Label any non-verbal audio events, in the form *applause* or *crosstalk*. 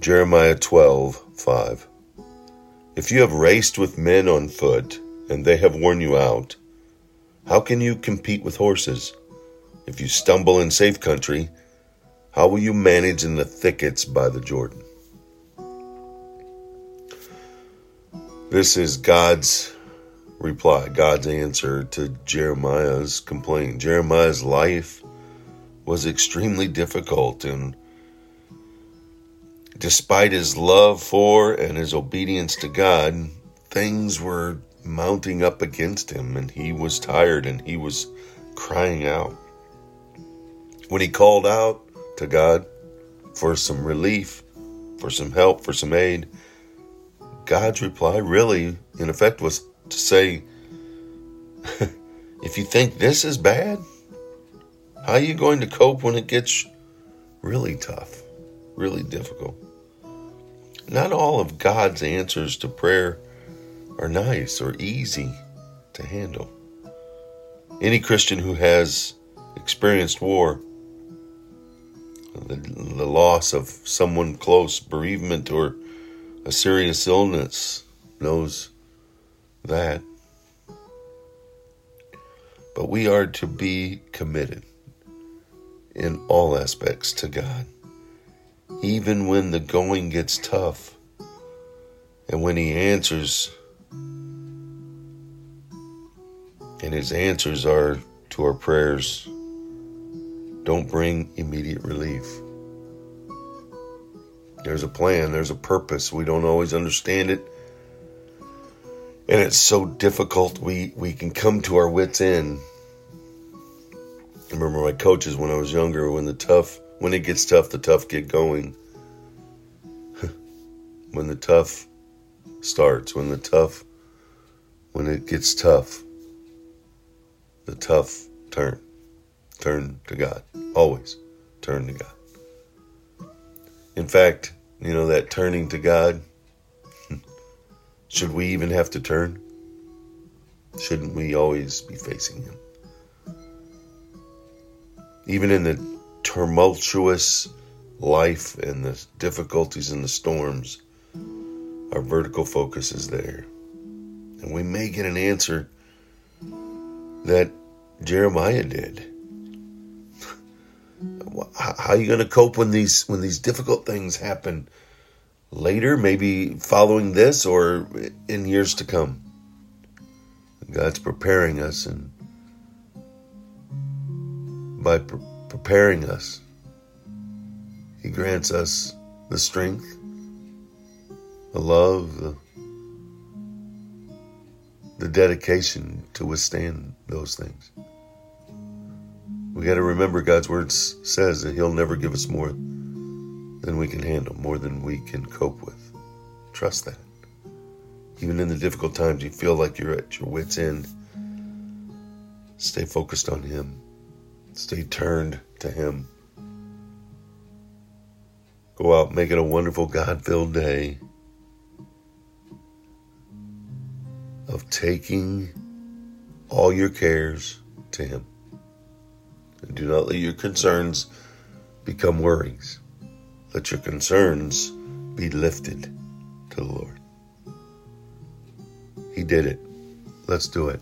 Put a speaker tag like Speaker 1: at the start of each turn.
Speaker 1: Jeremiah 12 5. If you have raced with men on foot, and they have worn you out, how can you compete with horses? If you stumble in safe country, how will you manage in the thickets by the Jordan? This is God's reply, God's answer to Jeremiah's complaint. Jeremiah's life was extremely difficult and Despite his love for and his obedience to God, things were mounting up against him, and he was tired and he was crying out. When he called out to God for some relief, for some help, for some aid, God's reply really, in effect, was to say, *laughs* If you think this is bad, how are you going to cope when it gets really tough, really difficult? Not all of God's answers to prayer are nice or easy to handle. Any Christian who has experienced war, the, the loss of someone close, bereavement, or a serious illness knows that. But we are to be committed in all aspects to God even when the going gets tough and when he answers and his answers are to our prayers don't bring immediate relief. There's a plan there's a purpose. We don't always understand it. And it's so difficult we we can come to our wits end. I remember my coaches when I was younger when the tough when it gets tough, the tough get going. *laughs* when the tough starts, when the tough, when it gets tough, the tough turn. Turn to God. Always turn to God. In fact, you know, that turning to God, *laughs* should we even have to turn? Shouldn't we always be facing Him? Even in the tumultuous life and the difficulties and the storms, our vertical focus is there. And we may get an answer that Jeremiah did. *laughs* How are you going to cope when these when these difficult things happen later, maybe following this or in years to come? God's preparing us and by preparing us. He grants us the strength, the love, the, the dedication to withstand those things. We got to remember God's word says that He'll never give us more than we can handle, more than we can cope with. Trust that. Even in the difficult times you feel like you're at your wits' end, stay focused on Him. Stay turned to Him. Go out, make it a wonderful, God filled day of taking all your cares to Him. And do not let your concerns become worries. Let your concerns be lifted to the Lord. He did it. Let's do it.